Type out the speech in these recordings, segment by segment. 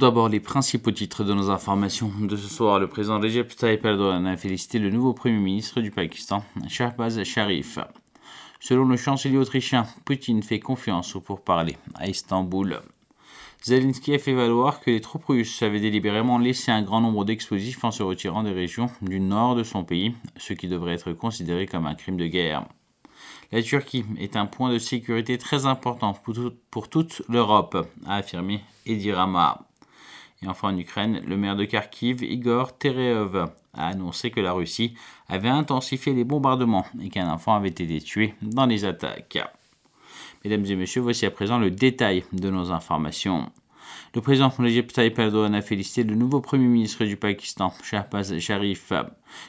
D'abord, les principaux titres de nos informations de ce soir. Le président Recep Tayyip Erdogan a félicité le nouveau Premier ministre du Pakistan, Shahbaz Sharif. Selon le chancelier autrichien, Poutine fait confiance au pourparlers à Istanbul. Zelensky a fait valoir que les troupes russes avaient délibérément laissé un grand nombre d'explosifs en se retirant des régions du nord de son pays, ce qui devrait être considéré comme un crime de guerre. La Turquie est un point de sécurité très important pour, toute l'Europe, a affirmé Edi Rama. Et enfin en Ukraine, le maire de Kharkiv, Igor Tereov, a annoncé que la Russie avait intensifié les bombardements et qu'un enfant avait été tué dans les attaques. Mesdames et messieurs, voici à présent le détail de nos informations. Le président Recep Tayyip Erdogan a félicité le nouveau Premier ministre du Pakistan, Shahbaz Sharif.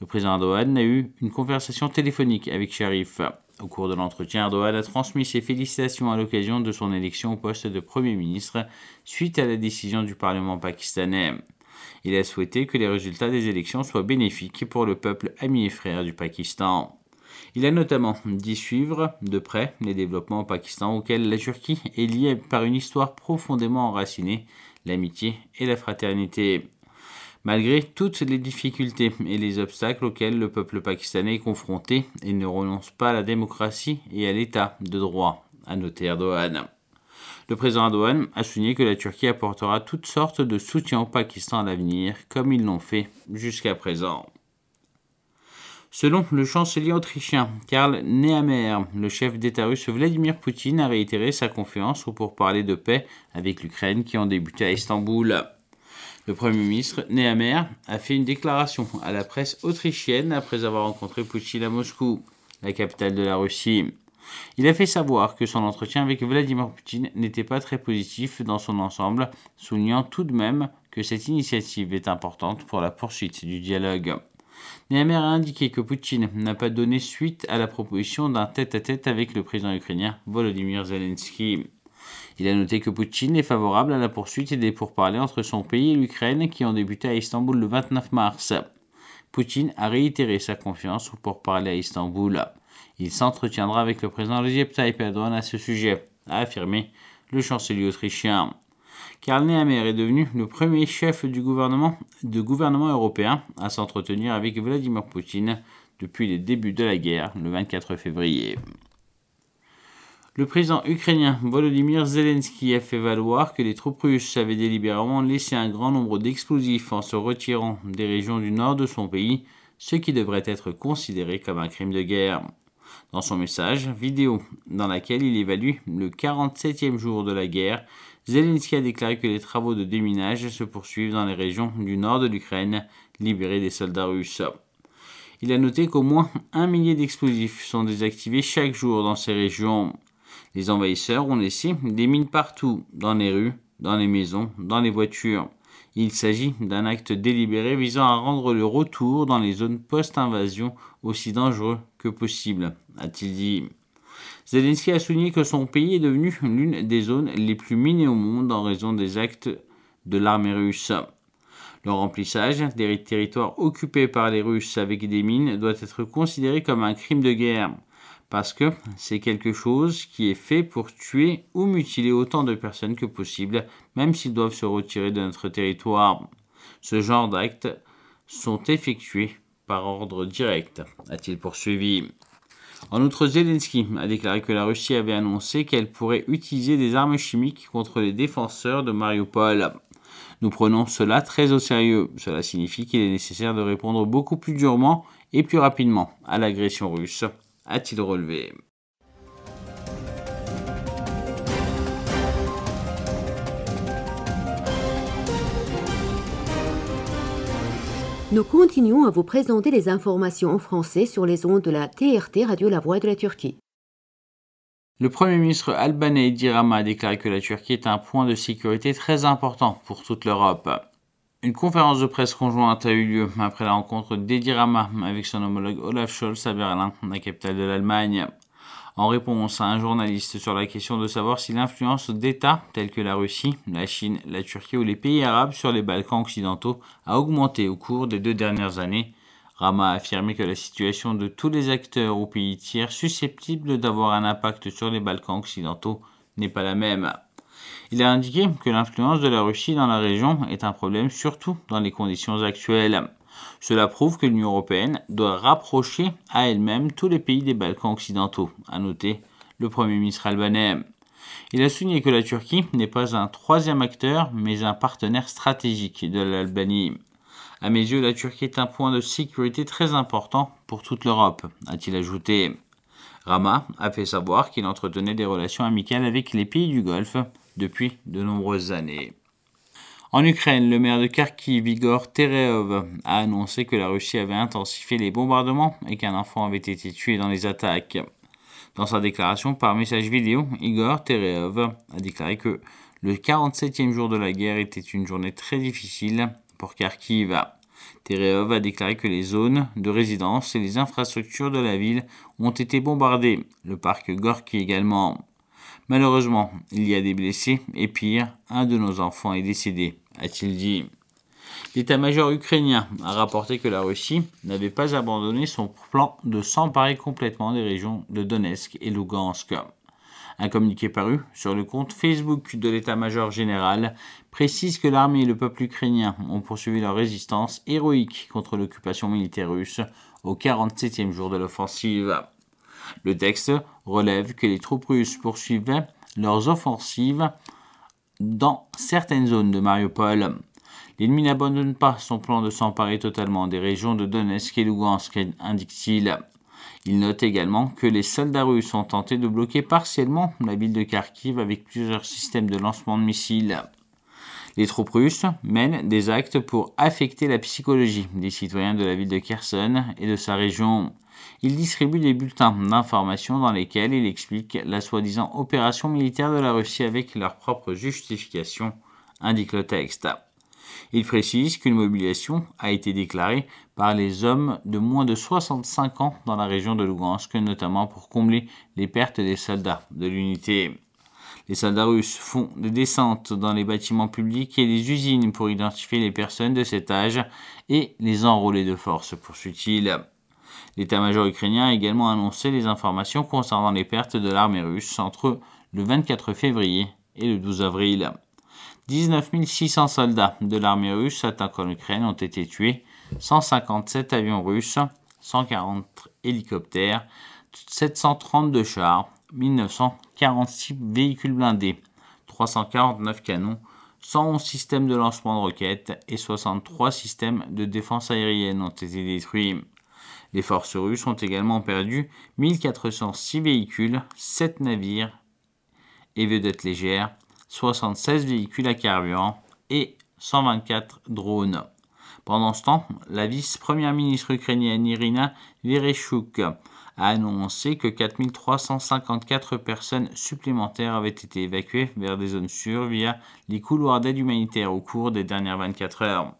Le président Erdogan a eu une conversation téléphonique avec Sharif. Au cours de l'entretien, Erdogan a transmis ses félicitations à l'occasion de son élection au poste de Premier ministre suite à la décision du Parlement pakistanais. Il a souhaité que les résultats des élections soient bénéfiques pour le peuple ami et frère du Pakistan. Il a notamment dit suivre de près les développements au Pakistan auxquels la Turquie est liée par une histoire profondément enracinée, l'amitié et la fraternité. Malgré toutes les difficultés et les obstacles auxquels le peuple pakistanais est confronté, il ne renonce pas à la démocratie et à l'état de droit, a noté Erdogan. Le président Erdogan a souligné que la Turquie apportera toutes sortes de soutien au Pakistan à l'avenir, comme ils l'ont fait jusqu'à présent. Selon le chancelier autrichien Karl Nehammer, le chef d'État russe Vladimir Poutine a réitéré sa confiance pour parler de paix avec l'Ukraine qui ont débuté à Istanbul. Le Premier ministre Nehammer a fait une déclaration à la presse autrichienne après avoir rencontré Poutine à Moscou, la capitale de la Russie. Il a fait savoir que son entretien avec Vladimir Poutine n'était pas très positif dans son ensemble, soulignant tout de même que cette initiative est importante pour la poursuite du dialogue. Nehammer a indiqué que Poutine n'a pas donné suite à la proposition d'un tête-à-tête avec le président ukrainien Volodymyr Zelensky. Il a noté que Poutine est favorable à la poursuite des pourparlers entre son pays et l'Ukraine qui ont débuté à Istanbul le 29 mars. Poutine a réitéré sa confiance pour parler à Istanbul. Il s'entretiendra avec le président Recep Tayyip Erdogan à ce sujet, a affirmé le chancelier autrichien. Karl Nehammer est devenu le premier chef du gouvernement, de gouvernement européen à s'entretenir avec Vladimir Poutine depuis les débuts de la guerre, le 24 février. Le président ukrainien Volodymyr Zelensky a fait valoir que les troupes russes avaient délibérément laissé un grand nombre d'explosifs en se retirant des régions du nord de son pays, ce qui devrait être considéré comme un crime de guerre. Dans son message vidéo dans laquelle il évalue le 47e jour de la guerre, Zelensky a déclaré que les travaux de déminage se poursuivent dans les régions du nord de l'Ukraine, libérées des soldats russes. Il a noté qu'au moins un millier d'explosifs sont désactivés chaque jour dans ces régions. Les envahisseurs ont laissé des mines partout, dans les rues, dans les maisons, dans les voitures. Il s'agit d'un acte délibéré visant à rendre le retour dans les zones post-invasion aussi dangereux que possible, a-t-il dit. Zelensky a souligné que son pays est devenu l'une des zones les plus minées au monde en raison des actes de l'armée russe. Le remplissage des territoires occupés par les Russes avec des mines doit être considéré comme un crime de guerre, parce que c'est quelque chose qui est fait pour tuer ou mutiler autant de personnes que possible, même s'ils doivent se retirer de notre territoire. Ce genre d'actes sont effectués par ordre direct, a-t-il poursuivi. En outre, Zelensky a déclaré que la Russie avait annoncé qu'elle pourrait utiliser des armes chimiques contre les défenseurs de Mariupol. Nous prenons cela très au sérieux. Cela signifie qu'il est nécessaire de répondre beaucoup plus durement et plus rapidement à l'agression russe, a-t-il relevé. Nous continuons à vous présenter les informations en français sur les ondes de la TRT Radio La Voix de la Turquie. Le Premier ministre albanais Dirama a déclaré que la Turquie est un point de sécurité très important pour toute l'Europe. Une conférence de presse conjointe a eu lieu après la rencontre d'Edirama avec son homologue Olaf Scholz à Berlin, la capitale de l'Allemagne en réponse à un journaliste sur la question de savoir si l'influence d'États tels que la Russie, la Chine, la Turquie ou les pays arabes sur les Balkans occidentaux a augmenté au cours des deux dernières années. Rama a affirmé que la situation de tous les acteurs ou pays tiers susceptibles d'avoir un impact sur les Balkans occidentaux n'est pas la même. Il a indiqué que l'influence de la Russie dans la région est un problème surtout dans les conditions actuelles. Cela prouve que l'Union européenne doit rapprocher à elle-même tous les pays des Balkans occidentaux, a noté le Premier ministre albanais. Il a souligné que la Turquie n'est pas un troisième acteur, mais un partenaire stratégique de l'Albanie. À mes yeux, la Turquie est un point de sécurité très important pour toute l'Europe, a-t-il ajouté. Rama a fait savoir qu'il entretenait des relations amicales avec les pays du Golfe depuis de nombreuses années. En Ukraine, le maire de Kharkiv, Igor Tereov, a annoncé que la Russie avait intensifié les bombardements et qu'un enfant avait été tué dans les attaques. Dans sa déclaration par message vidéo, Igor Tereov a déclaré que le 47e jour de la guerre était une journée très difficile pour Kharkiv. Tereov a déclaré que les zones de résidence et les infrastructures de la ville ont été bombardées, le parc Gorky également. Malheureusement, il y a des blessés et pire, un de nos enfants est décédé, a-t-il dit. L'état-major ukrainien a rapporté que la Russie n'avait pas abandonné son plan de s'emparer complètement des régions de Donetsk et Lugansk. Un communiqué paru sur le compte Facebook de l'état-major général précise que l'armée et le peuple ukrainien ont poursuivi leur résistance héroïque contre l'occupation militaire russe au 47e jour de l'offensive. Le texte relève que les troupes russes poursuivaient leurs offensives dans certaines zones de Mariupol. L'ennemi n'abandonne pas son plan de s'emparer totalement des régions de Donetsk et Lugansk, indique-t-il. Il note également que les soldats russes ont tenté de bloquer partiellement la ville de Kharkiv avec plusieurs systèmes de lancement de missiles. Les troupes russes mènent des actes pour affecter la psychologie des citoyens de la ville de Kherson et de sa région. Il distribue des bulletins d'information dans lesquels il explique la soi-disant opération militaire de la Russie avec leur propre justification, indique le texte. Il précise qu'une mobilisation a été déclarée par les hommes de moins de 65 ans dans la région de Lugansk, notamment pour combler les pertes des soldats de l'unité. Les soldats russes font des descentes dans les bâtiments publics et les usines pour identifier les personnes de cet âge et les enrôler de force, poursuit-il. L'état-major ukrainien a également annoncé les informations concernant les pertes de l'armée russe entre le 24 février et le 12 avril. 19 600 soldats de l'armée russe attaquant l'Ukraine ont été tués, 157 avions russes, 140 hélicoptères, 732 chars, 1946 véhicules blindés, 349 canons, 111 systèmes de lancement de roquettes et 63 systèmes de défense aérienne ont été détruits. Les forces russes ont également perdu 1406 véhicules, 7 navires et vedettes légères, 76 véhicules à carburant et 124 drones. Pendant ce temps, la vice-première ministre ukrainienne Irina Vereshchuk a annoncé que 4354 personnes supplémentaires avaient été évacuées vers des zones sûres via les couloirs d'aide humanitaire au cours des dernières 24 heures.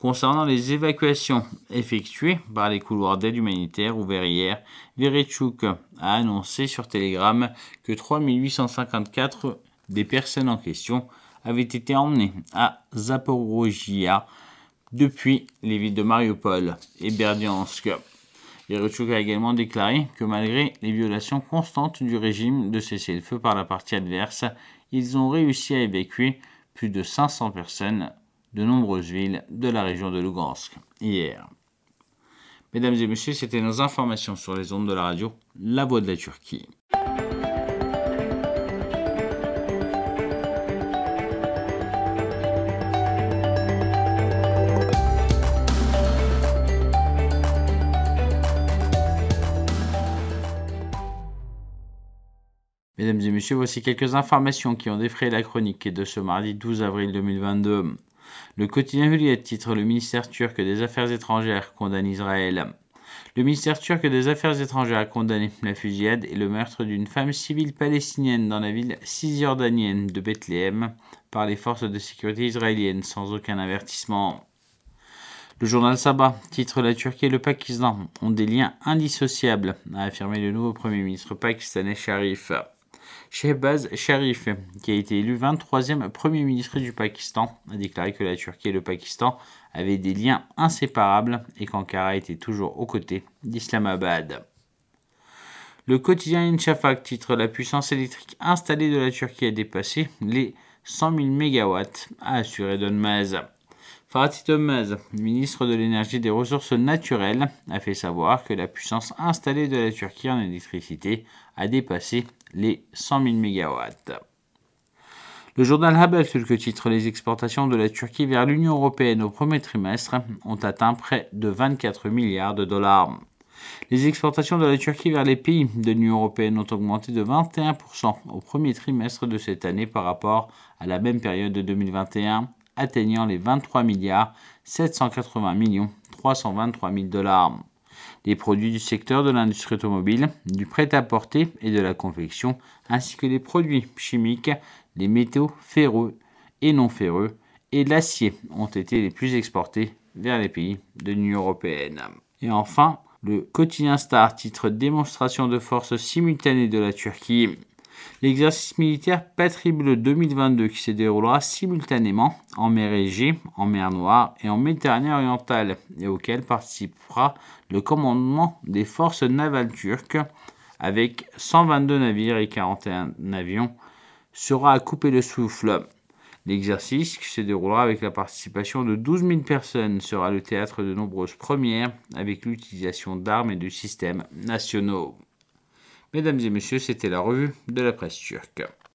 Concernant les évacuations effectuées par les couloirs d'aide humanitaire ouverts hier, Vereshchuk a annoncé sur Telegram que 3854 des personnes en question avaient été emmenées à Zaporozhia depuis les villes de Mariupol et Berdiansk. Yeruchuk a également déclaré que malgré les violations constantes du régime de cessez-le-feu par la partie adverse, ils ont réussi à évacuer plus de 500 personnes de nombreuses villes de la région de Lugansk hier. Mesdames et messieurs, c'était nos informations sur les ondes de la radio La Voix de la Turquie. Mesdames et messieurs, voici quelques informations qui ont défrayé la chronique de ce mardi 12 avril 2022. Le quotidien Hürriyet titre Le ministère turc des Affaires étrangères condamne Israël. Le ministère turc des Affaires étrangères a condamné la fusillade et le meurtre d'une femme civile palestinienne dans la ville cisjordanienne de Bethléem par les forces de sécurité israéliennes sans aucun avertissement. Le journal Sabah titre La Turquie et le Pakistan ont des liens indissociables, a affirmé le nouveau Premier ministre pakistanais Sharif. Shehbaz Sharif, qui a été élu 23e Premier ministre du Pakistan, a déclaré que la Turquie et le Pakistan avaient des liens inséparables et qu'Ankara était toujours aux côtés d'Islamabad. Le quotidien Inchafak titre La puissance électrique installée de la Turquie a dépassé les 100 000 MW, a assuré Donmez. Fatih Donmez, ministre de l'énergie et des ressources naturelles, a fait savoir que la puissance installée de la Turquie en électricité a dépassé les 100 000 MW. Le journal Haberturk titre Les exportations de la Turquie vers l'Union européenne au premier trimestre ont atteint près de 24 milliards de dollars. Les exportations de la Turquie vers les pays de l'Union européenne ont augmenté de 21% au premier trimestre de cette année par rapport à la même période de 2021, atteignant les 23 milliards 780 millions 323 000 dollars. Les produits du secteur de l'industrie automobile, du prêt-à-porter et de la confection, ainsi que les produits chimiques, les métaux ferreux et non ferreux et l'acier ont été les plus exportés vers les pays de l'Union européenne. Et enfin, le quotidien Star titre Démonstration de force simultanée de la Turquie. L'exercice militaire Patrible 2022 qui se déroulera simultanément en mer Égée, en mer Noire et en Méditerranée orientale et auquel participera le commandement des forces navales turques avec 122 navires et 41 avions sera à couper le souffle. L'exercice, qui se déroulera avec la participation de 12 000 personnes, sera le théâtre de nombreuses premières avec l'utilisation d'armes et de systèmes nationaux. Mesdames et messieurs, c'était la revue de la presse turque.